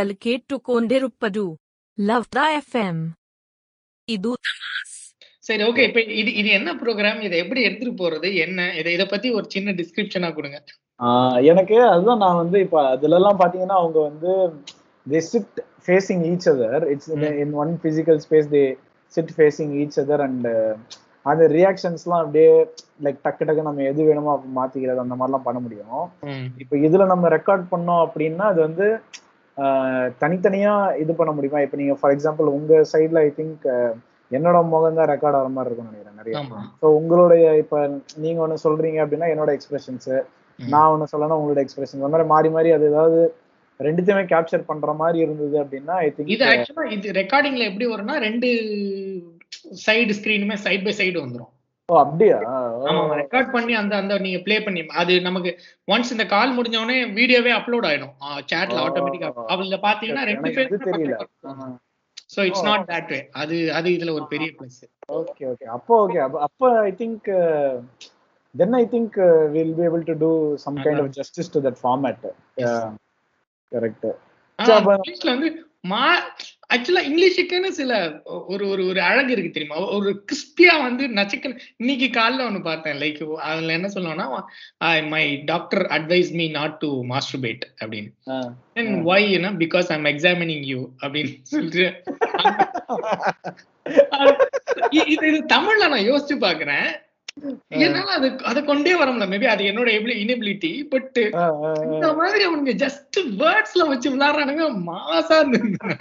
நீங்கள் கேட்டுக்கொண்டிருப்பது லவ்டா எஃப்எம் இது சரி ஓகே இப்ப இது இது என்ன ப்ரோக்ராம் இதை எப்படி எடுத்துட்டு போறது என்ன இதை இதை பத்தி ஒரு சின்ன டிஸ்கிரிப்ஷனா கொடுங்க எனக்கு அதுதான் நான் வந்து இப்ப அதுல எல்லாம் பாத்தீங்கன்னா அவங்க வந்து they sit facing each other it's in one physical space they sit facing each other and அந்த ரியாக்ஷன்ஸ்லாம் அப்படியே லைக் டக்கு டக்கு நம்ம எது வேணுமோ மாத்திக்கிறது அந்த மாதிரிலாம் பண்ண முடியும் இப்போ இதுல நம்ம ரெக்கார்ட் பண்ணோம் அப்படின்னா அது வந்து தனித்தனியா இது பண்ண முடியுமா? இப்போ நீங்க ஃபார் எக்ஸாம்பிள் உங்க சைட்ல ஐ திங்க் என்னோட முகம் தான் ரெக்கார்ட் ஆகிற மாதிரி இருக்கும்னு நினைக்கிறேன் நிறைய ஸோ உங்களுடைய இப்ப நீங்க ஒண்ணு சொல்றீங்க அப்படின்னா என்னோட எக்ஸ்பிரஷன்ஸ். நான் ஒண்ணு சொல்லணும் உங்களோட எக்ஸ்பிரஷன் அந்த மாதிரி மாறி மாறி அது ஏதாவது ரெண்டுத்தையுமே கேப்சர் பண்ற மாதிரி இருந்தது அப்படின்னா ஐ இது திங்க் ஆக்சுவலா இது ரெக்கார்டிங்ல எப்படி வரும்னா ரெண்டு சைடு ஸ்கிரீனுமே சைடு பை சைடு வந்துரும். ஓ அப்படியா? ஆமா ரெக்கார்ட் பண்ணி அந்த அந்த நீங்க ப்ளே பண்ணி அது நமக்கு ஒன்ஸ் இந்த கால் முடிஞ்ச உடனே வீடியோவே அப்லோட் ஆயிடும். சாட்ல. ஆட்டோமேட்டிக்கா அதுல பாத்தீங்கன்னா ரெண்டு இது தெரியல. பேர் so it's not that way அது அது இதுல ஒரு பெரிய பிளஸ் ஓகே ஓகே அப்போ ஓகே அப்போ I think then I think will be able to do some kind of justice to that format correct இங்கிலீஷ்ல வந்து மா ஆக்சுவலா இங்கிலீஷுக்குன்னு சில ஒரு ஒரு ஒரு அழகு இருக்கு தெரியுமா? ஒரு கிறிஸ்பியா வந்து நச்சுக்கு இன்னைக்கு காலைல ஒண்ணு பார்த்தேன். லைக் அதுல என்ன சொல்லுவாங்கன்னா my doctor advise me not to masturbate அப்படின்னு. And why யூனா because I'm examining you அப்படின்னு சொல்லிட்டு. இது இது தமிழ்ல நான் யோசிச்சு பாக்குறேன் என்னால அது அதை கொண்டே வர முடியல. மேபி அது என்னோட இனபிலிட்டி பட் இந்த மாதிரி அவனுங்க ஜஸ்ட் வேர்ட்ஸ்ல வச்சு விளையாடுறானுங்க மாசா இருந்தது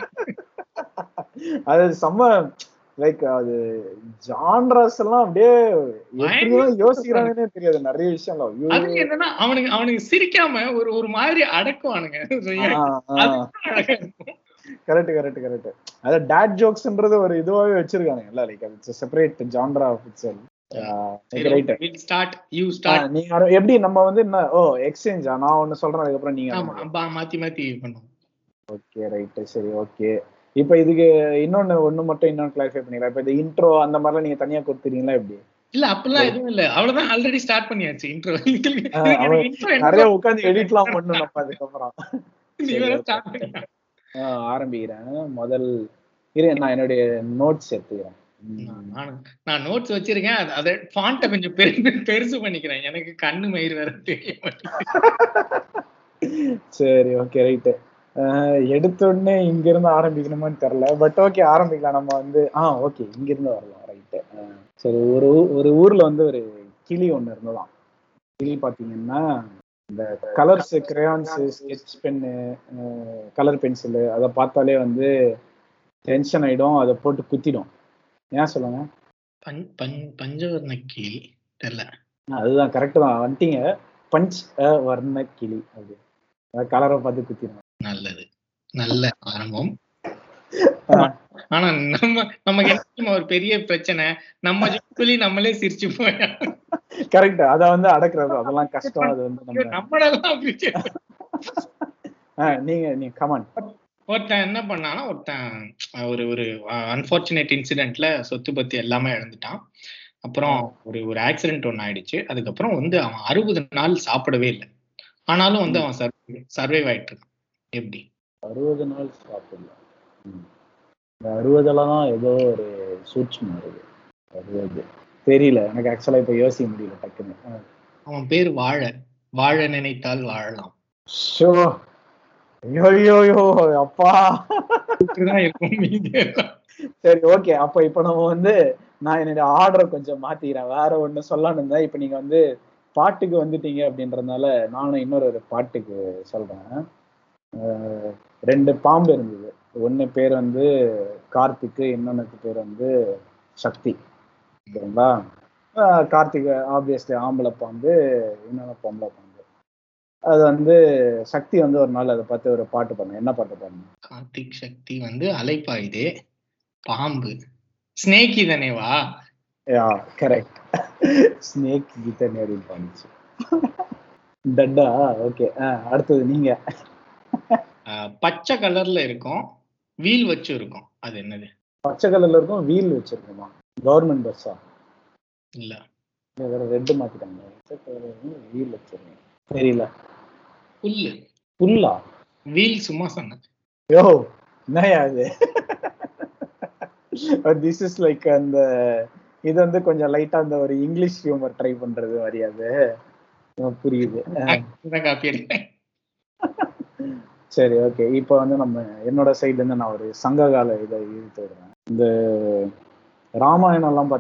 அது செம்ம லைக் அது ஜான்ராஸ் எல்லாம் அப்படியே எப்படிதான் யோசிக்கிறாங்கன்னே தெரியாது. நிறைய விஷயம்ல. அது என்னன்னா அவனுக்கு அவனுக்கு சிரிக்காம ஒரு ஒரு மாதிரி அடக்குவானுங்க. கரெக்ட் கரெக்ட் கரெக்ட் அத டேட் ஜோக்ஸ்ன்றது ஒரு இதுவாவே வச்சிருக்கானுங்கல்ல லைக் அது செப்பரேட் ஜான்ரா ஆஃப் ஆர- எப்படி நம்ம வந்து என்ன ஓ எக்ஸ்சேஞ்சா நான் ஒன்னு சொல்றேன் அதுக்கப்புறம் நீங்க மாத்தி மாத்தி பண்ணுவோம். ஓகே ரைட் சரி ஓகே இப்போ இதுக்கு இன்னொன்னு ஒண்ணு மட்டும் இன்னொன்னு கிளாரிஃபை பண்ணிக்கலாம் இப்போ இந்த இன்ட்ரோ அந்த மாதிரிலாம் நீங்க தனியா கொடுத்துறீங்களா எப்படி? இல்ல அப்படிலாம் எதுவும் இல்ல. அவ்வளவுதான் ஆல்ரெடி ஸ்டார்ட் பண்ணியாச்சு இன்ட்ரோ நிறைய உட்காந்து எடிட்லாம் பண்ணணும் நம்ம அதுக்கப்புறம். ஆரம்பிக்கிறேன். முதல் இரு நான் என்னுடைய நோட்ஸ் எடுத்துக்கிறேன். நான் நோட்ஸ் வச்சிருக்கேன். அது- ஃபாண்ட்டை கொஞ்சம் பெரு பெருசு பண்ணிக்கிறேன். எனக்கு கண்ணு மயிர் வேற தெரிய மாட்டேங்குது. சரி ஓகே ரைட்டு எடுத்த உடனே இங்க இருந்து ஆரம்பிக்கணுமான்னு தெரியல. பட் ஓகே ஆரம்பிக்கலாம். நம்ம வந்து ஆ ஓகே இங்க இருந்து வரலாம் ரைட்டு சரி ஒரு ஒரு ஊர்ல வந்து ஒரு கிளி ஒண்ணு இருந்ததாம். கிளி பாத்தீங்கன்னா இந்த colours crayons sketch pen colour pencil அதை பார்த்தாலே வந்து டென்ஷன் ஆயிடும். அதை போட்டு குத்திடும். ஏன் சொல்லுங்க? பஞ்- பஞ்- பஞ்சவர்ண கிளி தெரியல. அதுதான் கரெக்ட் தான். வந்துட்டீங்க. பஞ்ச் வர்ண கிளி அப்படி. கலரை பார்த்து குத்திடும். நல்லது. நல்ல ஆரம்பம். ஆனா நம்ம நமக்கு என்ன ஒரு பெரிய பிரச்சனை? நம்ம சொல்லி நம்மளே சிரிச்சு போய் கரெக்ட். அத வந்து அடக்குறது. அதெல்லாம் கஷ்டம். அது வந்து நம்ம நம்மளெல்லாம் நீங்க நீங்க கமான் ஒருத்தன் என்ன பண்ணானா ஒருத்தன் ஒரு ஒரு அன்பார்ச்சுனேட் இன்சிடென்ட்ல சொத்து பத்தி எல்லாமே இழந்துட்டான். அப்புறம் ஒரு ஒரு ஆக்சிடென்ட் ஒன்று ஆயிடுச்சு. அதுக்கப்புறம் வந்து அவன் அறுபது நாள் சாப்பிடவே இல்லை. ஆனாலும் வந்து அவன் சர்வைவ் ஆயிட்டு இருக்கான். எப்படி? அறுபது நாள் ம். இந்த அறுபதுல தான் ஏதோ ஒரு சூட்சம் வருது அறுபது. தெரியல. எனக்கு ஆக்சுவலா இப்ப யோசிக்க முடியல டக்குன்னு. அவன் பேர் வாழ. வாழ நினைத்தால் வாழலாம். ஷோ. ஐயோ ஐயோ ஐயோ, அப்பா. சரி ஓகே. அப்ப இப்ப நம்ம வந்து நான் என்னோட ஆர்டரை கொஞ்சம் மாத்திக்கிறேன். வேற ஒண்ணு சொல்லணும் இருந்தா இப்ப நீங்க வந்து பாட்டுக்கு வந்துட்டீங்க அப்படின்றதுனால நானும் இன்னொரு பாட்டுக்கு சொல்றேன். ரெண்டு பாம்பு இருந்தது. ஒண்ணு பேர் வந்து கார்த்திக் இன்னொன்னுக்கு பேர் வந்து சக்தி. அஹ் கார்த்திக் ஆப்வியஸ்லி ஆம்பளை பாம்பு இன்னொன்னு பொம்பளை பாம்பு. அது வந்து சக்தி வந்து ஒரு நாள் அதை பார்த்து ஒரு பாட்டு பண்ணேன் என்ன பாட்டு பண்ணேன் கார்த்திக் சக்தி வந்து அலைப்பாயுதே. பாம்பு. ஸ்னேக்கி தானேவா யா கரெக்ட் ஸ்னேக் கீதை நேரில் பண்ணுச்சு டட்டா ஓகே. அடுத்தது நீங்க. பச்சை கலர்ல இருக்கும். வீல் வச்சு இருக்கும். அது என்னது? பச்சை கலர்ல இருக்கும் வீல் வச்சிருக்கோமா? கவர்மெண்ட் பஸ்ஸா? இல்ல. வேற ரெட்டு மாத்திட்டாங்க வீல் வச்சிருக்கேன். தெரியல. புல்லு. புல்லா? வீல் சும்மா சொன்னேன். யோ என்னையா இது? திஸ் இஸ் லைக் அந்த இது வந்து கொஞ்சம் லைட்டா அந்த ஒரு இங்கிலீஷ் ஹியூமர் ட்ரை பண்றது மாதிரி அது புரியுது. சரி ஓகே இப்போ வந்து நம்ம என்னோட சைடுல இருந்து நான் ஒரு சங்ககால இதை இழுத்து விடுறேன். இந்த ராமாயணம் எல்லாம்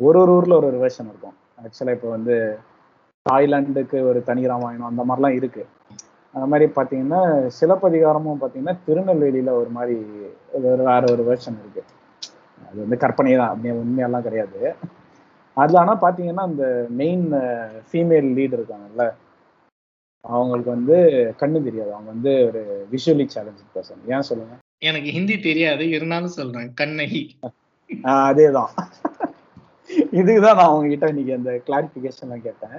ஒரு ஒரு ஊர்ல ஒரு ஒரு இருக்கும். ஆக்சுவலா இப்போ வந்து தாய்லாந்துக்கு ஒரு தனி ராமாயணம் அந்த மாதிரிலாம் இருக்கு. அந்த மாதிரி பார்த்தீங்கன்னா சிலப்பதிகாரமும் பாத்தீங்கன்னா திருநெல்வேலியில ஒரு மாதிரி ஒரு வேற ஒரு வேர்ஷன் இருக்கு. அது வந்து கற்பனை தான். அப்படியே உண்மையெல்லாம் கிடையாது. அதில் ஆனா பார்த்தீங்கன்னா அந்த மெயின் ஃபீமேல் லீட் இருக்காங்கல்ல அவங்களுக்கு வந்து கண்ணு தெரியாது. அவங்க வந்து ஒரு விஷுவலி சேலஞ்ச் பர்சன் ஏன் சொல்லுங்க? எனக்கு ஹிந்தி தெரியாது. இருந்தாலும் சொல்றேன். கண்ணகி. அதேதான். இதுக்குதான் நான் அவங்க கிட்ட இன்னைக்கு அந்த கிளாரிபிகேஷன்லாம் கேட்டேன்.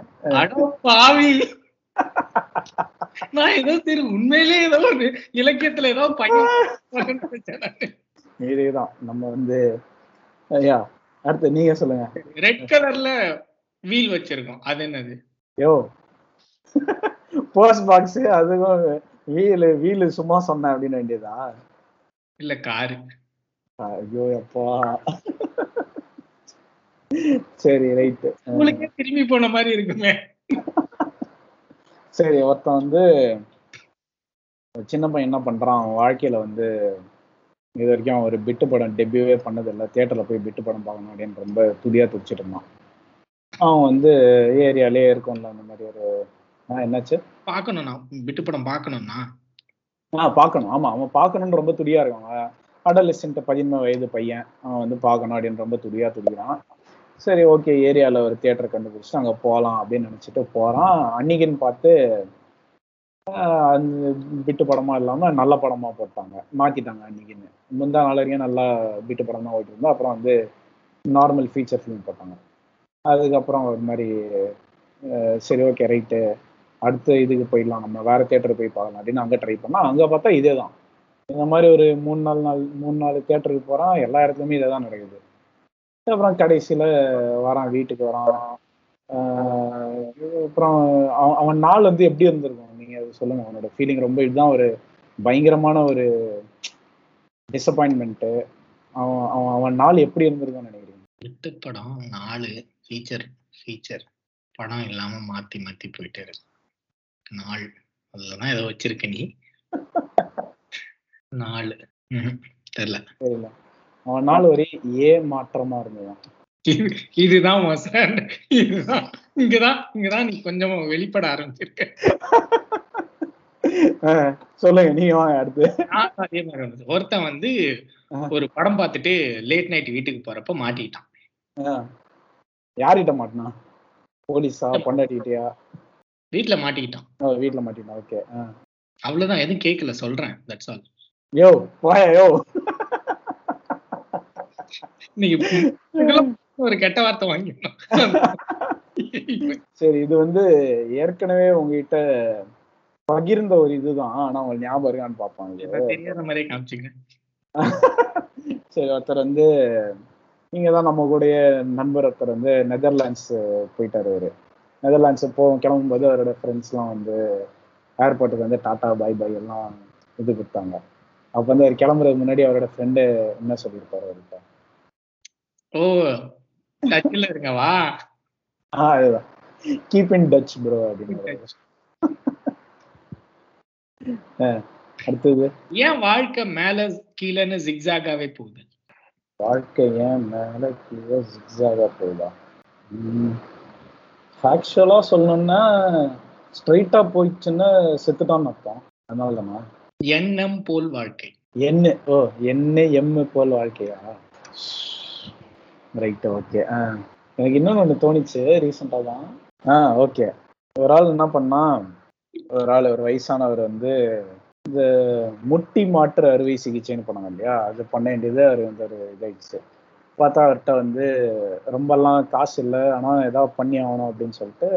நான் ஏதோ சரி உண்மையிலேயே ஏதோ ஒரு இலக்கியத்துல ஏதோ பையன் இதுதான். நம்ம வந்து ஐயா அடுத்து நீங்க சொல்லுங்க. ரெட் கலர்ல வீல் வச்சிருக்கோம். அது என்னது? யோ. போஸ்ட் பாக்ஸ் அதுவும் வீலு வீலு சும்மா சொன்னேன் அப்படின்னு வேண்டியதா? இல்ல காரு ஐயோ அப்பா சரி ரைட்டு உங்களுக்கே திரும்பி போன மாதிரி இருக்குமே. சரி ஒருத்தன் வந்து சின்ன பையன் என்ன பண்றான் அவன் வாழ்க்கையில வந்து இது வரைக்கும் அவன் ஒரு பிட்டு படம் டெபியூவே பண்ணதில்லை. தியேட்டர்ல போய் பிட்டு படம் பார்க்கணும் அப்படின்னு ரொம்ப துடியா துடிச்சிட்டு இருந்தான். அவன் வந்து ஏரியாலே இருக்கும்ல அந்த மாதிரி ஒரு என்னாச்சு? பாக்கணும்னா விட்டு படம் பாக்கணும்னா ஆ பார்க்கணும். ஆமா அவன் பார்க்கணும்னு ரொம்ப துடியா இருக்கான். அவன் அடலிசன்ட் பதிமூணு வயது பையன். அவன் வந்து பார்க்கணும் அப்படின்னு ரொம்ப துடியா துடிக்கிறான். சரி ஓகே ஏரியால ஒரு தியேட்டர் கண்டுபிடிச்சிட்டு அங்க போகலாம் அப்படின்னு நினைச்சிட்டு போறான். அன்னைக்குன்னு பார்த்து அந்த பிட்டு படமா இல்லாம நல்ல படமா போட்டாங்க. மாத்திட்டாங்க அன்னைக்குன்னு. முந்தா நாள் வரைக்கும் நல்லா பிட்டு படம் தான் ஓடிட்டு இருந்தா. அப்புறம் வந்து நார்மல் ஃபீச்சர் ஃபிலிம் போட்டாங்க. அதுக்கப்புறம் ஒரு மாதிரி சரி ஓகே ரைட்டு அடுத்த இதுக்கு போயிடலாம் நம்ம வேற தேட்டருக்கு போய் பார்க்கலாம் அப்படின்னு அங்கே ட்ரை பண்ணால் அங்கே பார்த்தா இதே தான் இந்த மாதிரி ஒரு மூணு நாலு நாள் மூணு நாலு தேட்டருக்கு போகிறான் எல்லா இடத்துலையுமே இதே தான் நடக்குது. அப்புறம் கடைசியில் வரான் வீட்டுக்கு வரான். அப்புறம் அவன் அவன் நாள் வந்து எப்படி இருந்திருக்கும்? நீங்கள் அது சொல்லுங்கள் அவனோட ஃபீலிங் ரொம்ப இதுதான் ஒரு பயங்கரமான ஒரு டிசப்பாயின்மெண்ட்டு அவன் அவன் அவன் நாள் எப்படி இருந்திருக்கான்னு நினைக்கிறீங்க? விட்டு படம் நாலு ஃபீச்சர் ஃபீச்சர் படம் இல்லாமல் மாற்றி மாற்றி போயிட்டே இருக்கு. நாள் அதுலதான் ஏதோ வச்சிருக்க நீ. நாலு. ம்ஹும். தெரியல தெரியல. அவன் நாள் ஒரே ஏ மாற்றமா இருந்ததுதான் இது இதுதான். இதுதான். இங்கதான் இங்கதான் நீ கொஞ்சமா வெளிப்பட ஆரம்பிச்சிருக்க. சொல்லுங்க நீங்க வாங்க அடுத்து. அதே மாதிரி இருந்தது ஒருத்தன் வந்து. ஒரு படம் பார்த்துட்டு லேட் நைட் வீட்டுக்கு போறப்ப மாட்டிக்கிட்டான் ஆஹ் யார்கிட்ட மாட்டினா போலீஸா? பொண்டாட்டிக்கிட்டயா வீட்டுல மாட்டிக்கிட்டான். ஓ வீட்டுல மாட்டினா ஓகே அவ்வளவுதான் எதுவும் கேட்கல சொல்றேன். தட்ஸ் ஆல் யோ போயா யோ. நீங்க ஒரு கெட்ட வார்த்தை வாங்கிடணும். சரி இது வந்து ஏற்கனவே உங்ககிட்ட பகிர்ந்த ஒரு இதுதான். ஆனா உங்களுக்கு ஞாபகம் இருக்கான்னு பார்ப்பாங்க தெரியாத மாதிரியே காமிச்சிங்க. சரி ஒருத்தர் வந்து நீங்க தான் நம்ம கூடயே நண்பர் ஒருத்தர் வந்து நெதர்லாண்ட்ஸ் போயிட்டாரு அவரு. நெதர்லாண்ட்ஸ் போ கிளம்பும்போது அவரோட ஃப்ரெண்ட்ஸ்லாம் வந்து ஏர்போர்ட்டுக்கு வந்து டாடா பை பை எல்லாம் இது கொடுத்தாங்க. அப்ப வந்து அவர் கிளம்புறதுக்கு முன்னாடி அவரோட ஃப்ரெண்டு என்ன சொல்லியிருப்பாரு அவர்கிட்ட? ஓ டச்சில் இருங்க வா ஆ அதுதான். கீப் இன் டச் ப்ரோ அப்படின்னு அடுத்தது? ஏன் வாழ்க்கை மேல கீழேன்னு ஜிக்ஸாகாவே போகுது? வாழ்க்கை ஏன் மேல கீழே ஜிக்ஸாகா போகுதா? ஃபேக்சுவலா சொல்லணும்னா ஸ்ட்ரைட்டா போயிடுச்சுன்னா செத்துட்டான்னு அர்த்தம். அதனால தானா எண்ணம் போல் வாழ்க்கை. என்ன ஓ என்ன எம் போல் வாழ்க்கையா? ரைட் ஓகே ஆ. எனக்கு இன்னொன்று ஒன்று தோணுச்சு ரீசெண்டாக தான். ஆ ஓகே ஒரு ஆள் என்ன பண்ணா ஒரு ஆள் ஒரு வயசானவர் வந்து இந்த முட்டி மாற்று அறுவை சிகிச்சைன்னு பண்ணாங்க இல்லையா? அது பண்ண வேண்டியது அவர் வந்து ஒரு இதாயிடுச்சு. பார்த்தா அவர்கிட்ட வந்து ரொம்பலாம் காசு இல்லை ஆனால் ஏதாவது பண்ணி ஆகணும் அப்படின்னு சொல்லிட்டு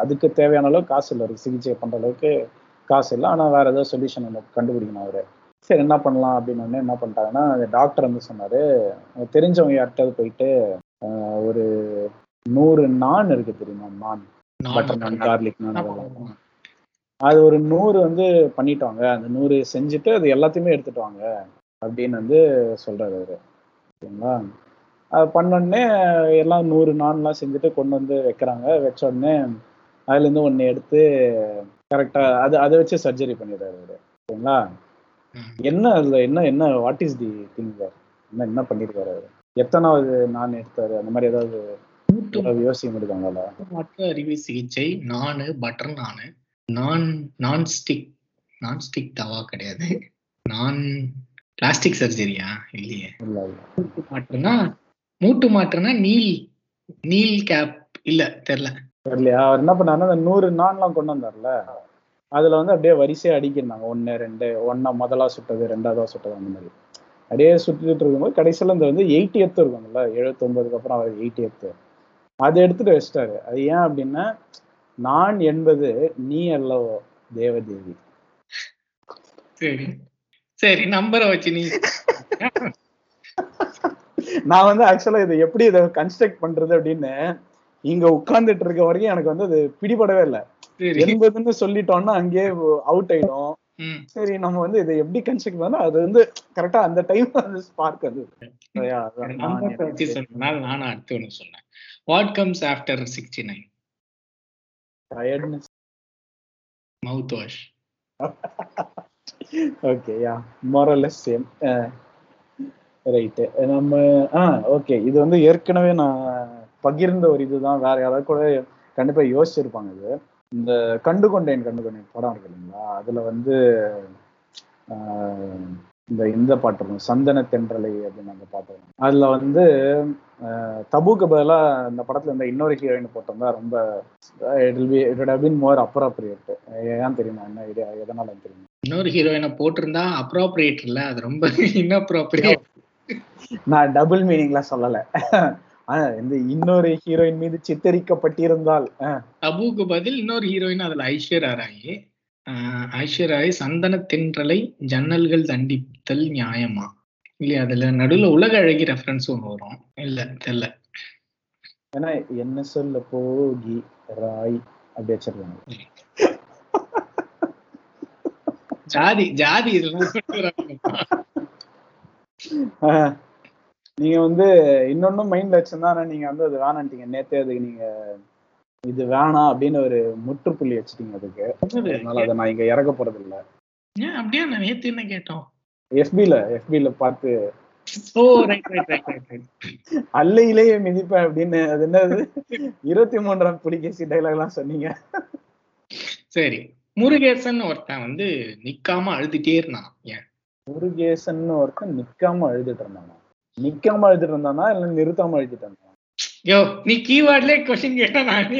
அதுக்கு தேவையான அளவுக்கு காசு இல்லை சிகிச்சை பண்ணுற அளவுக்கு காசு இல்லை. ஆனால் வேற ஏதாவது சொல்யூஷன் நமக்கு கண்டுபிடிக்கணும் அவரு. சரி என்ன பண்ணலாம் அப்படின்னு என்ன பண்ணிட்டாங்கன்னா டாக்டர் வந்து சொன்னாரு "உனக்கு தெரிஞ்சவங்க யார்கிட்டயாவது போயிட்டு ஆஹ், ஒரு நூறு நான் இருக்கு தெரியுமா நான் பட்டர் நான் கார்லிக் நான் அது ஒரு நூறு வந்து பண்ணிட்டாங்க. அந்த நூறு செஞ்சுட்டு அது எல்லாத்தையுமே எடுத்துட்டு வாங்க அப்படின்னு வந்து சொல்றாரு அவரு. அது பண்ணோடனே எல்லாம் நூறு நான்லாம் செஞ்சுட்டு கொண்டு வந்து வைக்கிறாங்க. வச்ச உடனே அதுல இருந்து ஒண்ணு எடுத்து கரெக்டா அது அதை வச்சு சர்ஜரி பண்ணிடுறாரு அவரு. ஓகேங்களா. என்ன அதுல என்ன என்ன வாட் இஸ் தி திங் என்ன என்ன பண்ணிருக்காரு அவரு? எத்தனாவது நான் எடுத்தாரு? அந்த மாதிரி ஏதாவது யோசிக்க முடியுதாங்களா? மாற்று அறுவை சிகிச்சை நானு பட்டர் நானு நான் நான் ஸ்டிக் நான் ஸ்டிக் தவா கிடையாது. நான் பிளாஸ்டிக் சர்ஜரியா இல்லையே. இல்ல இல்ல. மூட்டு மாற்றுனா நீல் நீல் கேப் இல்ல தெரியல. தெரியலையா? அவர் என்ன பண்ணாருன்னா அந்த நூறு நான்லாம் கொண்டு வந்தார்ல. அதுல வந்து அப்படியே வரிசையா அடிக்கிறாங்க ஒன்னு ரெண்டு ஒன்னா முதலா சுட்டது ரெண்டாவதா சுட்டது அந்த மாதிரி. அப்படியே சுட்டுட்டு இருக்கும்போது கடைசியில இந்த வந்து எயிட்டி எத்து இருக்கும்ல எழுபத்தொன்பதுக்கு அப்புறம் அவர் எயிட்டி எத்து. அதை எடுத்துட்டு வச்சிட்டாரு. அது ஏன் அப்படின்னா நான் என்பது நீ அல்லவோ தேவதேவி. சரி. சரி நம்பரை வச்சு நீ. நான் வந்து ஆக்சுவலா இதை எப்படி இதை கன்ஸ்ட்ரக்ட் பண்றது அப்படின்னு இங்க உட்கார்ந்துட்டு இருக்க வரைக்கும் எனக்கு வந்து அது பிடிபடவே இல்லை. எண்பதுன்னு சொல்லிட்டோம்னா அங்கேயே அவுட் ஆயிடும். சரி நம்ம வந்து இதை எப்படி கன்ஸ்ட்ரக்ட் பண்ணா அது வந்து கரெக்டா அந்த டைம் அந்த ஸ்பார்க் அது. நான் நானும் அடுத்து ஒன்று சொன்னேன். What comes after sixty nine. Mouthwash or less same. Uh, right நம்ம ஆ ஓகே இது வந்து ஏற்கனவே நான் பகிர்ந்த ஒரு இதுதான். வேற யாராவது கூட கண்டிப்பா யோசிச்சிருப்பாங்க இது. இந்த கண்டு கொண்டேன் கண்டு கொண்டேன் படம் இருக்கு இல்லைங்களா? அதுல வந்து இந்த இந்த பாட்டு இருக்கும் சந்தன தென்றலை அப்படின்னு அந்த பாட்டு. அதுல வந்து தபுக்கு பதிலா இந்த படத்துல இந்த இன்னொரு ஹீரோயின் போட்டிருந்தா ரொம்ப it be it have been more appropriate ஏன் தெரியுமா? என்ன ஐடியா எதனால தெரியுமா? இன்னொரு ஹீரோயினை போட்டிருந்தா அப்ராப்ரியேட் இல்ல? அது ரொம்ப இன்அப்ராப்ரியேட் நான் டபுள் மீனிங்ல சொல்லல. இந்த இன்னொரு ஹீரோயின் மீது சித்தரிக்கப்பட்டிருந்தால் அபுக்கு பதில் இன்னொரு ஹீரோயின் அதுல ஐஸ்வர்யா ராய் ஐஸ்வர்யா ராய் சந்தன தென்றலை ஜன்னல்கள் தண்டித்தல் நியாயமா? இல்லையா அதுல நடுவுல உலக அழகி ரெஃபரன்ஸ் ஒன்று வரும். இல்ல தெரியல. ஏன்னா என்ன சொல்ல போகி ராய் அப்படி வச்சிருக்காங்க. ஜாதி ஜாதி இதெல்லாம் நீங்க வந்து இன்னொன்னும் மைண்ட்ல வச்சிருந்தா ஆனா நீங்க வந்து அது வேணான்ட்டீங்க. நேத்தே அதுக்கு நீங்க இது வேணாம் அப்படின்னு ஒரு முற்றுப்புள்ளி வச்சிட்டீங்க அதுக்கு. அதனால அதை நான் இங்க இறக்க போறது இல்ல ஏன்? அப்படியே நான் நேத்து என்ன கேட்டோம்? எஃபில எஃபில பார்த்து அல்லையிலேயே மிதிப்பேன் அப்படின்னு. அது என்னது? இருபத்தி மூன்றாம் புலிகேசி டைலாக் எல்லாம் சொன்னீங்க. சரி. முருகேசன் ஒருத்தன் வந்து நிக்காம அழுதுட்டே இருந்தான். ஏன்? முருகேசன் ஒருத்தன் நிக்காம அழுதுட்டு இருந்தானா? நிக்காம அழுதுட்டு இருந்தானா இல்ல நிறுத்தாம அழுதுட்டு இருந்தானா? யோ நீ கீவேர்ட்லயே கொஸ்டின் கேட்டா நான்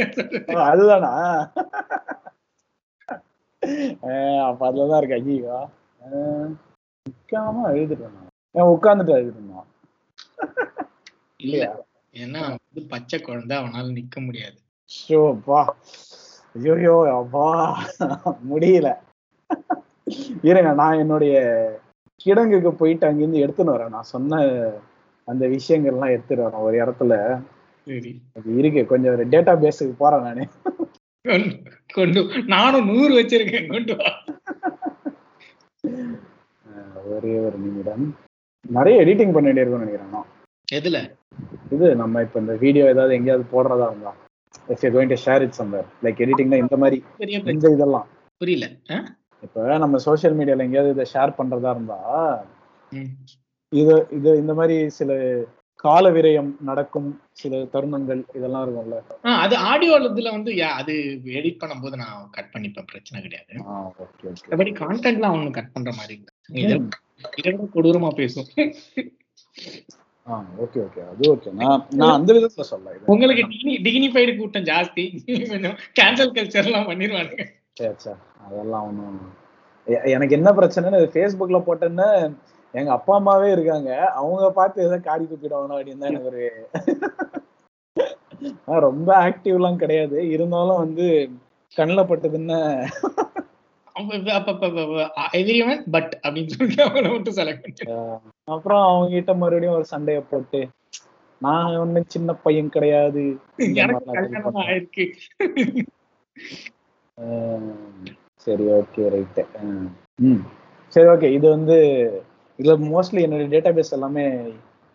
அதுதானா? அப்ப அதுலதான் இருக்கு ஐயோ நிக்காம அழுதுட்டு இருந்தான்? ஏன் உட்கார்ந்துட்டு அழுதுட்டு இருந்தான்? இல்ல ஏன்னா வந்து பச்சை குழந்தை அவனால நிக்க முடியாது. ஷோப்பா ஐயோ அப்பா. முடியல. இருங்க நான் என்னுடைய கிடங்குக்கு போயிட்டு அங்கிருந்து எடுத்துன்னு வரேன். நான் சொன்ன அந்த விஷயங்கள்லாம் எடுத்துட்டு வரேன். ஒரு இடத்துல அது இருக்கு. கொஞ்சம் டேட்டா பேஸுக்கு போறேன் நானு. கொண்டு. நானும் நூறு வச்சிருக்கேன். கொண்டு ஒரே ஒரு நிமிடம். நிறைய எடிட்டிங் பண்ண வேண்டியிருக்கும்னு நினைக்கிறேன் நான். எதுல? இது நம்ம இப்ப இந்த வீடியோ ஏதாவது எங்கேயாவது போடுறதா இருந்தா. If you going to share it somewhere like எடிட்டிங்னா இந்த மாதிரி இந்த இதெல்லாம். புரியல? இப்ப நம்ம சோஷியல் மீடியால எங்கேயாவது இதை ஷேர் பண்றதா இருந்தா. இது இது இந்த மாதிரி சில கால விரயம் நடக்கும் சில தருணங்கள் இதெல்லாம் இருக்கும்ல. அது ஆடியோ இதுல வந்து அது எடிட் பண்ணும்போது நான் கட் பண்ணிப்பேன் பிரச்சனை கிடையாது. ஓகே ஓகே மற்றபடி கான்டென்ட்லாம் ஒண்ணு கட் பண்ற மாதிரி இல்ல. கொடூரமா பேசும் ஓகே ஓகே அது ஓகே நான் நான் அந்த விதத்துல சொல்ல உங்களுக்கு டிகினிஃபைடு கூட்டம் ஜாஸ்தி. கேன்சல் கல்ச்சர் எல்லாம் பண்ணிடுவானுங்க சரி சரி அதெல்லாம் ஒன்றும் எனக்கு என்ன பிரச்சனைன்னு ஃபேஸ்புக்ல போட்டேன்னா எங்க அப்பா அம்மாவே இருக்காங்க. அவங்க பார்த்து எதாவது காடி துப்பிடுவாங்க அப்படின்னு தான் எனக்கு ஒரு ரொம்ப ஆக்டிவ்லாம் கிடையாது. இருந்தாலும் வந்து கண்ணில் பட்டதுன்னா பட் அப்படின்னு அவங்கள மட்டும் செலக்ட் அப்புறம் அவங்க கிட்ட மறுபடியும் ஒரு சண்டைய போட்டு நான் ஒன்னும் சின்ன பையன் கிடையாது சரி ஓகே ரைட்டு ம். சரி ஓகே இது வந்து இதுல மோஸ்ட்லி என்னுடைய டேட்டா பேஸ் எல்லாமே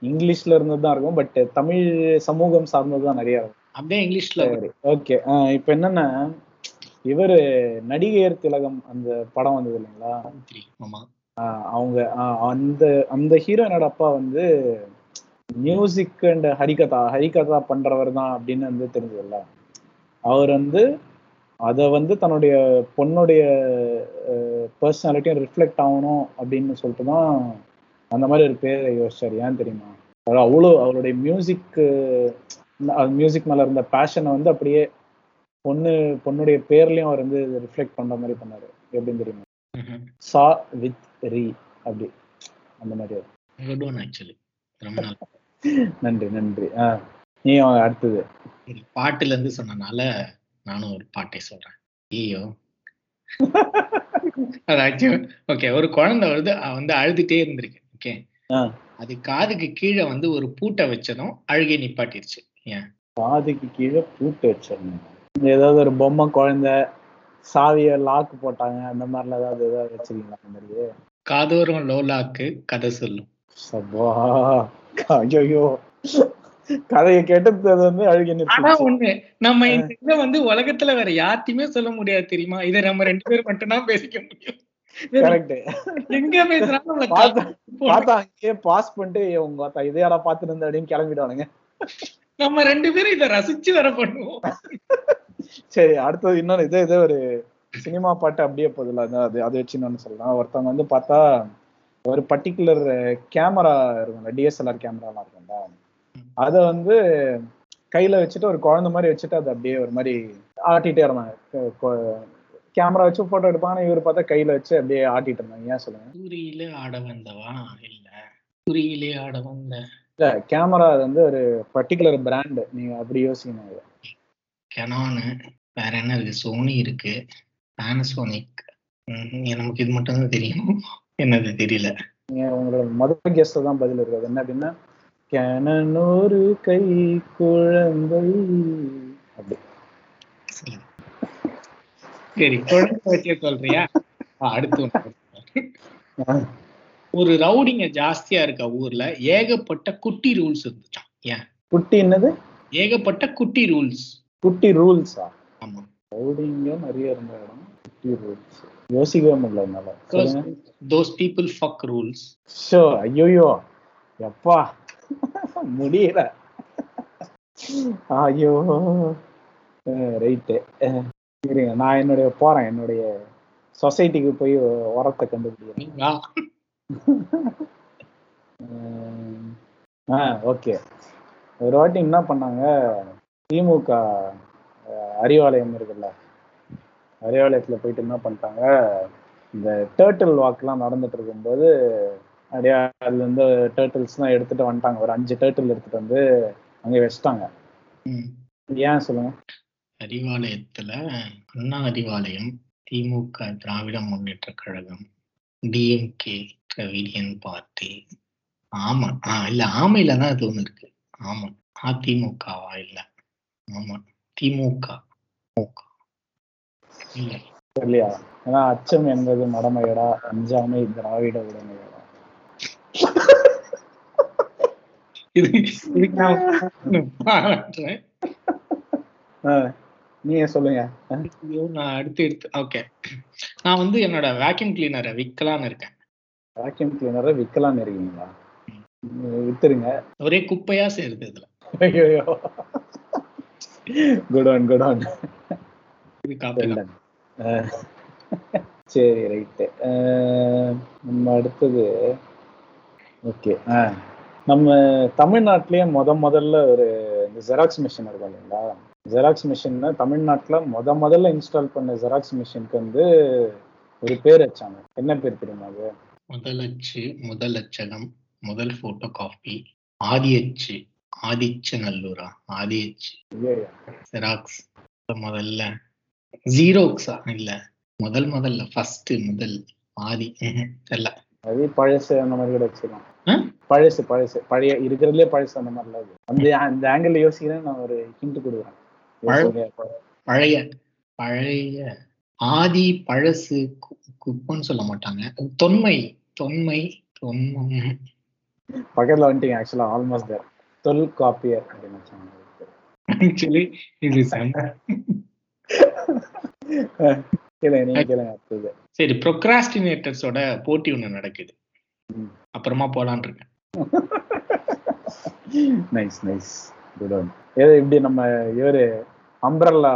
இங்கிலீஷ்ல இருந்து தான் இருக்கும். பட் தமிழ் சமூகம் சார்ந்தது தான் நிறைய இருக்கும். அப்படியே இங்கிலீஷ்ல ஓகே இப்போ என்னன்னா இவரு நடிகையர் திலகம் அந்த படம் வந்தது இல்லைங்களா? அவங்க அந்த அந்த ஹீரோயினோட அப்பா வந்து மியூசிக் அண்ட் ஹரிகதா ஹரிகதா பண்றவர் தான் அப்படின்னு வந்து தெரிஞ்சதுல்ல அவர் வந்து அதை வந்து தன்னுடைய பொண்ணுடைய பர்சனாலிட்டியும் ரிஃப்ளெக்ட் ஆகணும் அப்படின்னு சொல்லிட்டு தான் அந்த மாதிரி ஒரு பேரை யோசிச்சார். ஏன் தெரியுமா? அவ்வளோ அவருடைய மியூசிக் மியூசிக் மேல இருந்த பேஷனை வந்து அப்படியே பொண்ணு பொண்ணுடைய பேர்லயும் அவர் வந்து ரிஃப்ளெக்ட் பண்ற மாதிரி பண்ணாரு. எப்படின்னு தெரியுமா? சா வித் ரி அப்படி. அந்த மாதிரி ஆக்சுவலி நன்றி நன்றி. ஆ நீ அடுத்தது. பாட்டுல இருந்து சொன்னனால நானும் ஒரு பாட்டை சொல்றேன். ஐயோ அதாச்சும் ஓகே ஒரு குழந்தை வருது வந்து அழுதுட்டே இருந்திருக்கு ஓகே. அது காதுக்கு கீழே வந்து ஒரு பூட்டை வச்சதும் அழுகை நிப்பாட்டிருச்சு ஏன்? பாதிக்கு கீழே பூட்டு வச்சிடணும். ஏதாவது ஒரு பொம்மை குழந்தை சாவிய லாக்கு போட்டாங்க அந்த மாதிரிலாம் ஏதாவது ஏதாவது வச்சிருக்கீங்களா அந்த மாதிரியே காதோரம் லோலாக்கு கதை சொல்லும். சப்பா ஐயோ கதையை கேட்டது வந்து அழுகி ஆனா. ஒண்ணு நம்ம இந்த இதை வந்து உலகத்துல வேற யார்த்தையுமே சொல்ல முடியாது தெரியுமா? இதை நம்ம ரெண்டு பேர் மட்டும்தான் பேசிக்க முடியும். எங்க பார்த்தா அங்கேயே பாஸ் பண்ணிட்டு உங்க பார்த்துட்டு இருந்த அப்படின்னு கிளம்பிடுவானுங்க. நம்ம ரெண்டு பேரும் இதை ரசிச்சு வர பண்ணுவோம். சரி அடுத்தது இன்னொரு இதே இதே ஒரு சினிமா பாட்டு அப்படியே போதில்ல. அது அது வச்சு இன்னொன்னு சொல்லலாம். ஒருத்தவங்க வந்து பார்த்தா ஒரு பர்டிகுலர் கேமரா இருக்கும்ல டிஎஸ்எல்ஆர் கேமராலாம் இருக்கும்ல. அதை வந்து கையில வச்சுட்டு ஒரு குழந்தை மாதிரி வச்சுட்டு அது அப்படியே ஒரு மாதிரி ஆட்டிட்டே இருந்தாங்க. கேமரா வச்சு போட்டோ எடுப்பாங்க இவர் பார்த்தா கையில வச்சு அப்படியே ஆட்டிட்டு இருந்தாங்க. ஏன் சொல்லுங்க? சூரியிலே ஆட வந்தவா? இல்ல. சூரியிலே ஆட வந்த. இல்ல கேமரா அது வந்து ஒரு பர்டிகுலர் பிராண்ட் நீங்க அப்படி யோசிக்கணும். கெனானு வேற என்ன இருக்கு? சோனி இருக்கு. பேனசோனிக் நமக்கு இது மட்டும் தான் தெரியும். என்னது தெரியல. நீங்க உங்களோட முதல் கெஸ்ட் தான் பதில் இருக்காது. என்ன அப்படின்னா கனனொரு கை குழந்தை. சரி. குழந்தை சொல்றியா? அடுத்து. ஒரு ரவுடிங்க ஜாஸ்தியா இருக்க ஊர்ல ஏகப்பட்ட குட்டி ரூல்ஸ் இருந்துச்சாம் ஏன்? குட்டி என்னது? ஏகப்பட்ட குட்டி ரூல்ஸ். குட்டி ரூல்ஸா? ஆமா. ரவுடிங்க நிறைய இருந்த இடம். குட்டி ரூல்ஸ். யோசிக்கவே முடியல என்னால. Those people fuck rules show ஐயோயோ. எப்பா. முடியல. ஐயோ. ரைட்டு இருங்க நான் என்னுடைய போறேன். என்னுடைய சொசைட்டிக்கு போய் உரத்தை கண்டுபிடிக்கிறேன். ஆ ஓகே. ஒரு வாட்டி என்ன பண்ணாங்க? திமுக அறிவாலயம் இருக்குல்ல அறிவாலயத்துல போயிட்டு என்ன பண்ணிட்டாங்க? இந்த டேர்ட்டில் வாக்லாம் நடந்துட்டு இருக்கும்போது அப்படியே அதுல இருந்து டேர்ட்டில்ஸ்லாம் எடுத்துட்டு வந்துட்டாங்க. ஒரு அஞ்சு டேர்ட்டில் எடுத்துட்டு வந்து அங்கே வச்சுட்டாங்க. ஏன் சொல்லுங்க? அறிவாலயத்துல அண்ணா அறிவாலயம் திமுக Dravida Munnetra Kazhagam DMK Dravidian party ஆமா ஆ இல்ல ஆமையில தான் அது ஒண்ணு இருக்கு. ஆமா அதிமுகவா? இல்ல. ஆமா திமுக. திமுக. இல்ல. இல்லையா ஏன்னா அச்சம் என்பது மடமையடா அஞ்சாமை திராவிட உடமையடா. இது இதுக்கு நான் பாராட்டுறேன் நீங்க சொல்லுங்க. நான் அடுத்து எடுத்து ஓகே நான் வந்து என்னோட வேக்யூம் கிளீனரை விற்கலான்னு இருக்கேன். வேக்யூம் கிளீனரை விற்கலாம்னு இருக்கீங்களா? வித்துருங்க. ஒரே குப்பையா சேருது இதுல. ஐயோ குட் ஒன் குட் தான். சரி ரைட்டு நம்ம அடுத்தது. ஓகே நம்ம தமிழ்நாட்டிலேயே முத முதல்ல ஒரு இந்த ஜெராக்ஸ் மிஷின் இருக்கும் இல்லைங்களா? ஜெராக்ஸ் மிஷின்னா தமிழ்நாட்டில் முத முதல்ல இன்ஸ்டால் பண்ண ஜெராக்ஸ் மிஷினுக்கு வந்து ஒரு பேர் வச்சாங்க. என்ன பேர் தெரியுமா அது? முதல் அச்சு முதல் அச்சகம் முதல் போட்டோ காப்பி ஆதியச்சு ஆதிச்ச நல்லூரா ஆதியச்சு. ஜெராக்ஸ் முதல்ல ஜீரோக்ஸா இல்ல முதல் முதல்ல ஃபர்ஸ்ட் முதல் ஆதி. தெரியல. அது பழசு அந்த மாதிரி கூட வச்சுக்கலாம்? பழசு பழசு. பழைய இருக்கிறதுலே பழசு அந்த மாதிரிலாம் இருக்கு அந்த அந்த ஆங்கிள் யோசிக்கிறேன் நான் ஒரு ஹிண்ட் கொடுக்குறேன். பழைய பழைய ஆதி பழசு குப்பன்னு சொல்ல மாட்டாங்க. தொன்மை தொன்மை தொன்மம். பக்கத்துல வந்துட்டீங்க ஆக்சுவலா ஆல்மோஸ்ட் தேர் தொல் காப்பியர் அப்படின்னு ஆக்சுவலி இது. கேளுங்க சரி ப்ரொக்ராஸ்டினேட்டர்ஸோட போட்டி ஒண்ணு நடக்குது. அப்புறமா போலான் இருக்கேன். நைஸ் நைஸ் குட் ஒன் ஏதோ இப்படி நம்ம இவரு அம்பரல்லா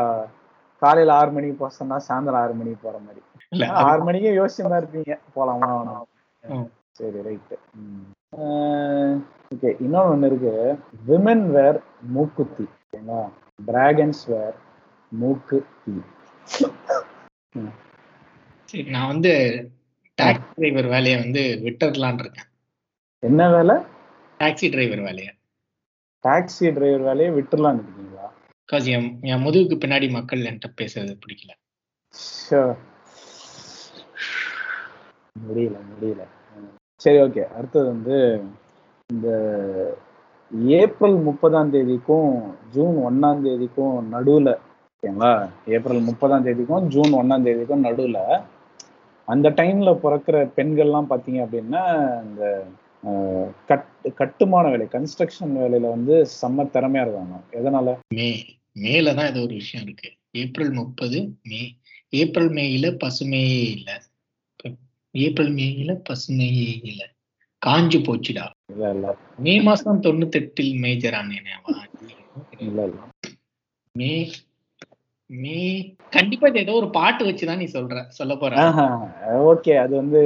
காலையில ஆறு மணிக்கு போக சொன்னா சாயந்தரம் ஆறு மணிக்கு போற மாதிரி. இல்ல ஆறு மணிக்கு யோசிச்சு தான் இருப்பீங்க போலாமா வேணாமா? சரி ரைட்டு ஓகே இன்னொன்னு ஒண்ணு இருக்கு. விமன் வேர் மூக்குத்தி. ஓகேங்களா? டிராகன்ஸ் வேர் மூக்கு தீ சரி, நான் வந்து டாக்ஸி டிரைவர் வேலையை வந்து விட்டுறலான் இருக்கேன். என்ன வேலை? டாக்ஸி டிரைவர் வேலையை. டாக்ஸி டிரைவர் வேலையை விட்டுறலாம்னு இருக்கீங்களா? பிகாஸ் என் என் முதுகுக்கு பின்னாடி மக்கள் என்கிட்ட பேசுறது பிடிக்கல. முடியல முடியல. சரி ஓகே அடுத்தது வந்து இந்த ஏப்ரல் முப்பதாம் தேதிக்கும் ஜூன் ஒன்னாம் தேதிக்கும் நடுவுல ஓகேங்களா? ஏப்ரல் முப்பதாம் தேதிக்கும் ஜூன் ஒன்னாம் தேதிக்கும் நடுவுல அந்த டைம்ல பிறக்கிற பெண்கள்லாம் பாத்தீங்க அப்படின்னா இந்த கட் கட்டுமான வேலை கன்ஸ்ட்ரக்ஷன் வேலையில வந்து செம்ம திறமையா இருக்காங்க. எதனால? மே மேல தான் ஏதோ ஒரு விஷயம் இருக்கு. ஏப்ரல் முப்பது மே ஏப்ரல் மேயில பசுமையே இல்ல. ஏப்ரல் மேயில பசுமையே இல்ல. காஞ்சு போச்சுடா. இல்ல இல்ல. மே மாசம் தொண்ணூத்தெட்டில் மேஜர் ஆனேனேவா இல்ல இல்ல. மே மே கண்டிப்பா ஏதோ ஒரு பாட்டு வச்சுதான் நீ சொல்ற சொல்ல போற. ஓகே அது வந்து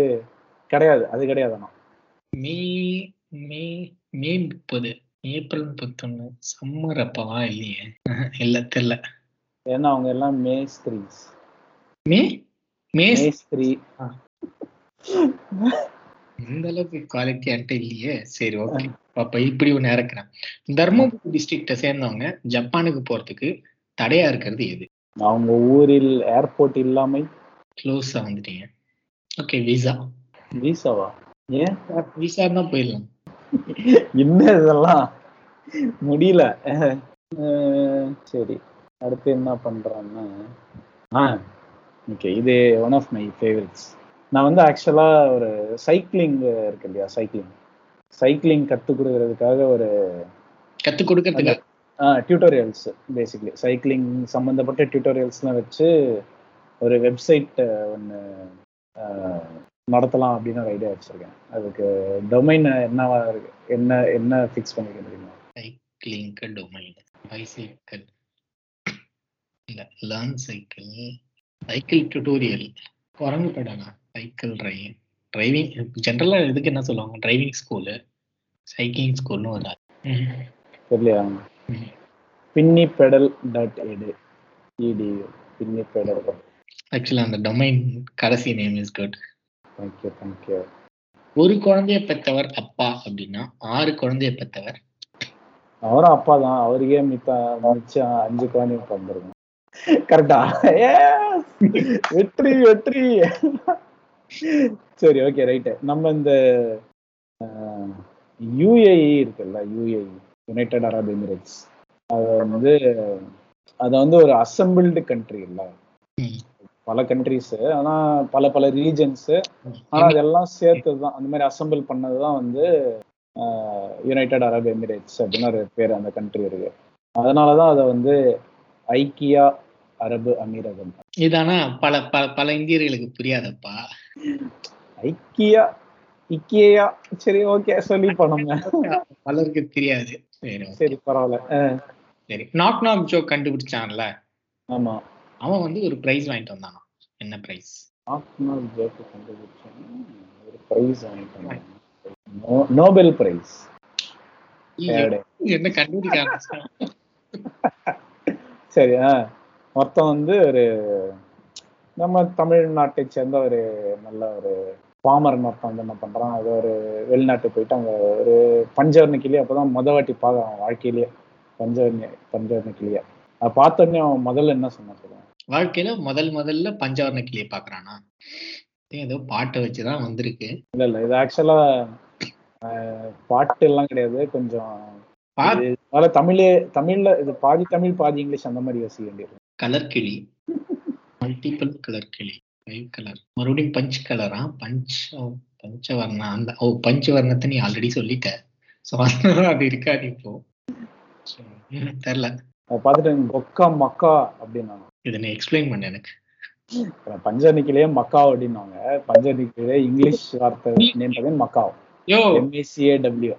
கிடையாது அது கிடையாது மே மே மே முப்பது ஏப்ரல் முப்பத்தொன்னு சம்மர் அப்பவா இல்லையே? இல்ல தெரியல ஏன்னா அவங்க எல்லாம் மேஸ்திரிஸ் மே? மேஸ்திரி இந்த அளவுக்கு குவாலிட்டி என்கிட்ட இல்லையே? சரி ஓகே அப்ப இப்படி ஒண்ணு இறக்குறேன். தர்மபுரி டிஸ்ட்ரிக்ட சேர்ந்தவங்க ஜப்பானுக்கு போறதுக்கு தடையா இருக்கிறது எது? அவங்க ஊரில் ஏர்போர்ட் இல்லாமை? க்ளோஸா வந்துட்டீங்க. ஓகே விசா வீசாவா ஏன்? விசா தான் போயிடலாம். என்ன இதெல்லாம்? முடியல. சரி. அடுத்து என்ன பண்றான்னா ஆ ஓகே இது ஒன் ஆஃப் மை ஃபேவரட்ஸ் நான் வந்து ஆக்சுவலா ஒரு சைக்கிளிங் இருக்கு இல்லையா சைக்கிளிங் சைக்கிளிங் கற்றுக் கொடுக்கறதுக்காக ஒரு கத்து கொடுக்கறதுக்கு? டியூட்டோரியல்ஸ் பேசிக்லி சைக்கிளிங் சம்மந்தப்பட்ட டியூட்டோரியல்ஸ்லாம் வச்சு ஒரு வெப்சைட் ஒன்று நடத்தலாம் அப்படின்னு ஒரு ஐடியா வச்சிருக்கேன். அதுக்கு டொமைன் என்னவா இருக்கு என்ன என்ன ஃபிக்ஸ் பண்ணிக்க முடியுமா. சைக்கிளிங் டொமைன் பைசைக்கிள் இல்ல லேர்ன் சைக்கிள் சைக்கிள் டியூட்டோரியல் குரங்கு படனா சைக்கிள் டிரைவிங் டிரைவிங் ஜென்ரலா இதுக்கு என்ன சொல்லுவாங்க? டிரைவிங் ஸ்கூலு சைக்கிளிங் ஸ்கூல்னு வராது தெரியலையா? பின்னி பெடல் டாட் எடு இடி பின்னி பெடல் ஆக்சுவலா அந்த டொமைன் கடைசி name is good thank you thank you ஒரு குழந்தைய பெற்றவர் அப்பா அப்படின்னா ஆறு குழந்தைய பெற்றவர்? அவரும் அப்பா தான். அவருக்கே மித்த மிச்சம் அஞ்சு குழந்தைங்க பிறந்திருக்கும். கரெக்டா வெற்றி வெற்றி! சரி ஓகே ரைட்டு நம்ம இந்த யூஏஇ இருக்குல்ல யூஏஇ யுனைடெட் அரப் எமிரேட்ஸ் அது வந்து அது வந்து ஒரு அசம்பிள்டு கண்ட்ரி இல்ல. பல கண்ட்ரிஸ் ஆனா பல பல ரீஜன்ஸ் ஆனா அதெல்லாம் சேர்த்து தான் அந்த மாதிரி அசம்பிள் பண்ணது தான் வந்து யுனைடெட் அரப் எமிரேட்ஸ் அப்படின்னு ஒரு பேர் அந்த கண்ட்ரி இருக்கு. அதனாலதான் அதை வந்து ஐக்கியா அரபு அமீரகம். இதானா? பல பல பல இந்தியர்களுக்கு புரியாதப்பா. ஐக்கியா இக்கியா சரி ஓகே சொல்லி பண்ணோங்க பலருக்கு தெரியாது. சரி பரவாயில்ல. சரி நாக் நாக் ஜோக் கண்டுபிடிச்சான்ல? ஆமா. அவன் வந்து ஒரு பிரைஸ் வாங்கிட்டு வந்தானா. என்ன பிரைஸ் ஆப்னால் ஜோக்கு கண்டுபிடிச்சேன். ஒரு பிரைஸ் வாங்கிட்டேன் நோ- நோபல் பிரைஸ் என்ன கண்டுபிடிக்க ஆரம்பிச்சான் சரி ஆ. மொத்தம் வந்து ஒரு நம்ம தமிழ்நாட்டை சேர்ந்த ஒரு நல்ல ஒரு பாமரன் ஒருத்தன் வந்து என்ன பண்றான் அது ஒரு வெளிநாட்டு போயிட்டு அங்க ஒரு பஞ்சவர்ண கிளி அப்பதான் முத வாட்டி பார்க்கறான் வாழ்க்கையிலேயே. பஞ்சவர்ண பஞ்சவர்ண கிளிய அதை பார்த்த உடனே அவன் முதல்ல என்ன சொன்னான் சொல்லுவான் வாழ்க்கையில முதல் முதல்ல பஞ்சவர்ண கிளியை பாக்குறானா ஏதோ பாட்டை வச்சுதான் வந்திருக்கு. இல்ல இல்ல இது ஆக்சுவலா பாட்டு எல்லாம் கிடையாது. கொஞ்சம் அதனால தமிழே தமிழ்ல இது பாதி தமிழ் பாதி இங்கிலீஷ் அந்த மாதிரி யோசிக்க வேண்டியது. கலர் கிளி மல்டிபிள் கலர் கிளி ஃபைவ் கலர் மறுபடியும் பஞ்ச் கலரா பஞ்ச் பஞ்சவர்ணா அந்த ஓ பஞ்சவர்ணத்தை நீ ஆல்ரெடி சொல்லிட்ட. ஸோ அதனால அது இருக்காது இப்போ. தெரியல பார்த்துட்டு கொக்கா மக்கா அப்படின்னாங்க. இதை நீ எக்ஸ்பிளைன் பண்ண எனக்கு. பஞ்சனிக்கிலேயே மக்கா அப்படின்னாங்க. பஞ்சனிக்கிலே இங்கிலீஷ் வார்த்தை நேம் பார்த்தீங்கன்னா மக்கா. யோ! எம்ஏசிஏ டபிள்யூ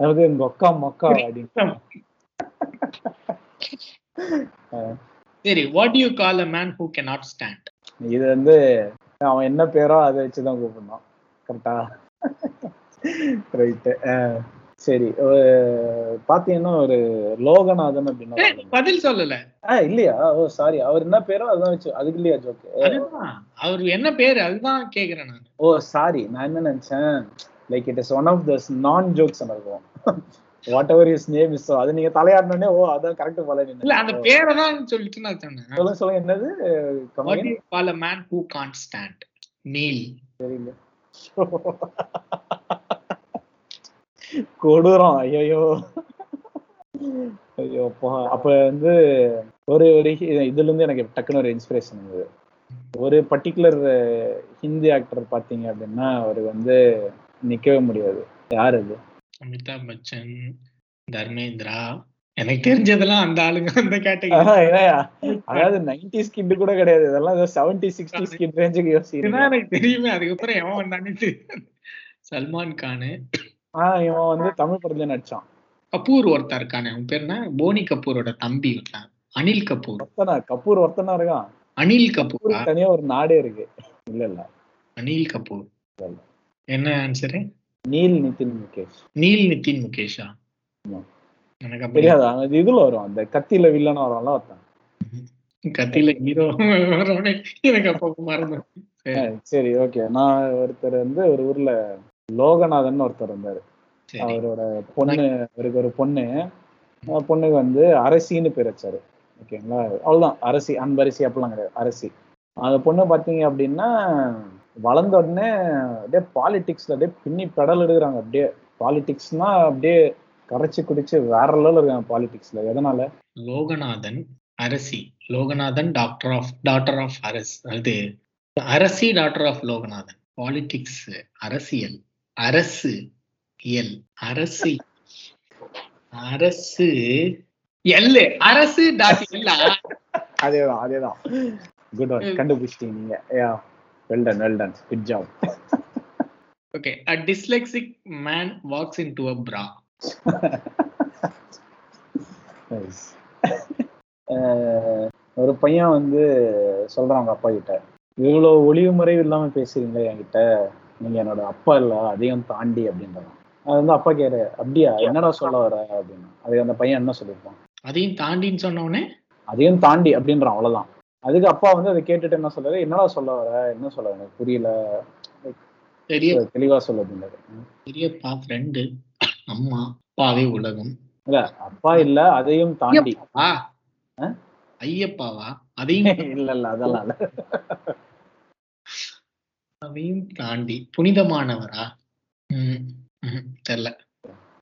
அதாவது கொக்கா மக்கா அப்படின்னு சரி. What you call a man who can not stand இது வந்து அவன் என்ன பேரோ அதை வச்சுதான் கூப்பிடணும். கரெக்டா ரைட்டு சரி. பாத்தீங்கன்னா ஒரு லோகநாதன் அப்படின்னு. பதில் சொல்லல. ஆ இல்லையா? ஓ சாரி அவர் என்ன பேரோ அதான் வச்சு அதுக்கு இல்லையா ஜோக்கு அதுதான். அவர் என்ன பேரு அதுதான் கேக்குறேன் நான். ஓ சாரி நான் என்ன நினைச்சேன்? Like it is one of the நான் ஜோக்ஸ் இருக்கும். Whatever is name is அது நீங்க தலையாடனே ஓ அதான் கரெக்ட் போல இல்ல அந்த பேரை தான் சொல்லிட்டு நான் சொன்னேன். சொல்லுங்க சொல்லுங்க என்னது? Call a man who can't stand Neil தெரியல. கொடூரம் ஐயோ ஐயோ அப்பா. வந்து ஒரு ஒரு இதுல இருந்து எனக்கு டக்குன்னு ஒரு இன்ஸ்பிரேஷன் இருந்தது ஒரு பர்டிகுலர் ஹிந்தி ஆக்டர் பாத்தீங்க அப்படின்னா அவர் வந்து நிக்கவே முடியாது. யார் அது? அமிதாப் பச்சன் தர்மேந்திரா. எனக்கு தெரிஞ்சதெல்லாம் அந்த ஆளுங்க அந்த கேட்டகரி? அதாவது நைன்டி ஸ்கிட் கூட கிடையாது. இதெல்லாம் செவன்டி சிக்ஸ்டி ஸ்கிட் ரேஞ்சுக்கு யோசிக்கிறேன் எனக்கு தெரியுமே. அதுக்கப்புறம் எவன் வந்தானே தெரியாது. சல்மான் கானு. ஆஹ் இவன் வந்து தமிழ் படத்துல நடிச்சான். கபூர் ஒருத்தன் இருக்கானே. அவன் பேர் என்ன? போனி கபூரோட தம்பி ஒருத்தன் அனில் கபூர். ஒருத்தனா? கபூர் ஒருத்தனா இருக்கான்? அனில் கபூரா? தனியா ஒரு நாடே இருக்கு. இல்ல இல்ல. அனில் கபூர். என்ன answer Neil Nitin Mukesh. Neil Nitin முகேஷா. எனக்கு தெரியாது இது இதுல வரும். அந்த கத்தியில வில்லனா வரும்ல ஒருத்தன். கத்தியில ஹீரோ எனக்கு அப்ப மறந்து சரி, ஓகே நான் ஒருத்தர் வந்து ஒரு ஊர்ல லோகநாதன் ஒருத்தர் இருந்தாரு. அவரோட பொண்ணு அவருக்கு ஒரு பொண்ணு. அந்த பொண்ணுக்கு வந்து அரசின்னு பேர் வச்சாரு. ஓகேங்களா? அவ்வளவுதான். அரசி அன்பரசி அப்படிலாம் கிடையாது. அரசி. அந்த பொண்ணு பாத்தீங்க அப்படின்னா வளர்ந்த உடனே அப்படியே பாலிடிக்ஸ்ல அப்படியே பின்னி பெடல் எடுக்கிறாங்க. அப்படியே பாலிடிக்ஸ்னா அப்படியே கரைச்சு குடிச்சு வேற லெவலில் இருக்காங்க பாலிடிக்ஸ்ல எதனால? லோகநாதன் அரசி. Loganathan doctor of doctor of அரஸ். அது அரசி டாக்டர் ஆஃப் லோகநாதன். பாலிடிக்ஸ் அரசியல். அரசு இயல். அரசு அரசு எல்லு அரசு டாட் இல்ல அதேதான். அதேதான் குட் ஒன் கண்டுபிடிச்சிட்டீங்க well done well done good job okay a dyslexic man walks into a bra. Nice. அஹ் ஒரு பையன் வந்து சொல்றான் அவங்க அப்பா கிட்ட இவ்வளவு ஒளிவு முறைவு இல்லாம பேசுறீங்களே என்கிட்ட நீங்க என்னோட அப்பா இல்ல அதையும் தாண்டி அப்படின்றான். அது வந்து அப்பா கேரு அப்படியா என்னடா சொல்ல வர? அப்படின்னு அதுக்கு அந்த பையன் என்ன சொல்லியிருப்பான்? அதையும் தாண்டின்னு சொன்ன உடனே? அதையும் தாண்டி அப்படின்றான் அவ்வளவுதான். அதுக்கு அப்பா வந்து அதை கேட்டுட்டு என்ன சொல்றாரு? என்னடா சொல்ல வர? என்ன சொல்ல எனக்கு புரியல. பெரிய தெளிவா சொல்ல அப்படின்றாரு பெரியப்பா ஃப்ரெண்டு அம்மா அப்பாவே உலகம். இல்ல அப்பா இல்ல அதையும் தாண்டி? ஐயப்பாவா? அதையும் இல்ல இல்ல அதெல்லாம் அதையும் தாண்டி. புனிதமானவரா? தெரியல.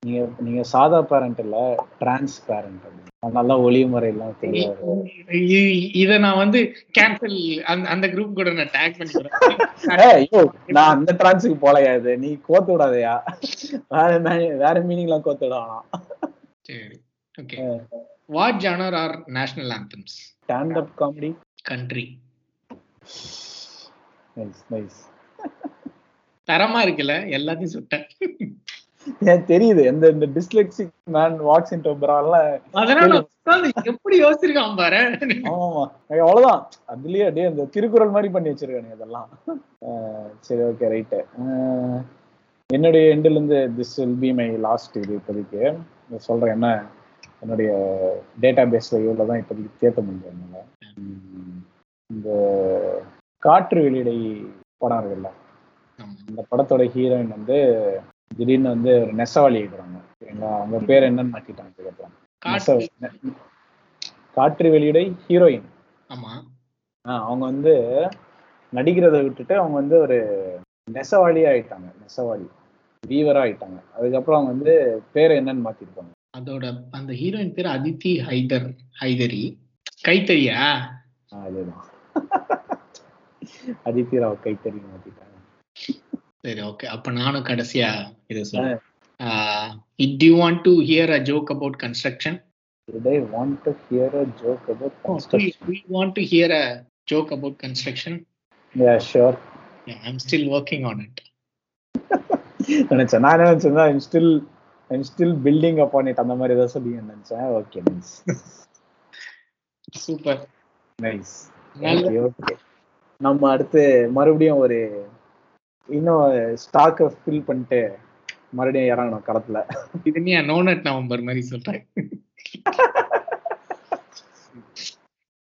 நீங்க நீங்க சாதா பேரண்ட் இல்ல டிரான்ஸ் பேரண்ட் நல்லா ஒளிவு முறையெல்லாம். இ- இத நான் வந்து கேன்சல் அந்த அந்த குரூப் கூட நான் டேக் பண்ணிக்கிறேன். நான் அந்த டிரான்ஸுக்கு போலையா இது? நீ கோத்து விடாதயா? வேற வேற மீனிங்லாம் கோத்து விடாலாம் சரி okay what genre are national anthems stand up comedy country nice nice தரமா இருக்குல்ல எல்லாத்தையும் சுட்டேன். தெரியுது. எந்த இந்த டிஸ்லெக்சிக் மேன் வாக்ஸ் உட்கார்ந்து எப்படி யோசிச்சிருக்கான் பாரு. எனக்கு அவ்வளவுதான். அதுலயே அப்படியே அந்த திருக்குறள் மாதிரி பண்ணி வச்சிருக்கானுங்க இதெல்லாம். அஹ் சரி ஓகே ரைட்டு என்னுடைய எண்டில் இருந்து this will be my last இது இப்போதைக்கு. சொல்றேன் என்ன? என்னுடைய டேட்டா பேஸ்ல இவ்வளோ தான் இப்போதைக்கு தேத்த முடியும் என்னால. இந்த காற்று வெளியிடை படம் இருக்குல்ல ஆமா. இந்த படத்தோட ஹீரோயின் வந்து திடீர்னு வந்து ஒரு நெசவாளி ஆயிடுறாங்க சரிங்களா அவங்க பேர் என்னன்னு மாத்திட்டாங்க அதுக்கப்புறம். காற்று. வெளியிடை ஹீரோயின். ஆமா. ஆஹ் அவங்க வந்து நடிக்கிறத விட்டுட்டு அவங்க வந்து ஒரு நெசவாளி ஆயிட்டாங்க. நெசவாளி. வீவரா ஆயிட்டாங்க. அதுக்கப்புறம் அவங்க வந்து பேரை என்னன்னு மாத்திருப்பாங்க அதோட அந்த ஹீரோயின் பேர் அதித்தி ஹைதர் ஹைதரி. கைத்தறியா? அதுதான். அதித்தி ராவ் கைத்தறி மாத்திட்டாங்க. சரி ஓகே அப்ப நானும் கடைசியா இது சொல்றேன். Do you want to hear a joke about construction Did I want to hear a joke about construction? we want to hear a joke about construction. Yeah, sure. yeah, i'm still working on it. நினைச்சேன். நான் என்ன நினைச்சேன் I'm still I'm still building up on it அந்த மாதிரி ஏதாவது சொல்லி நினைச்சேன். Okay nice super. Nice okay நம்ம அடுத்து மறுபடியும் ஒரு இன்னும் ஸ்டாக்கை ஃபில் பண்ணிட்டு மறுபடியும் இறங்கணும் களத்துல இது நீ நோனட் நவம்பர் மாதிரி சொல்றேன்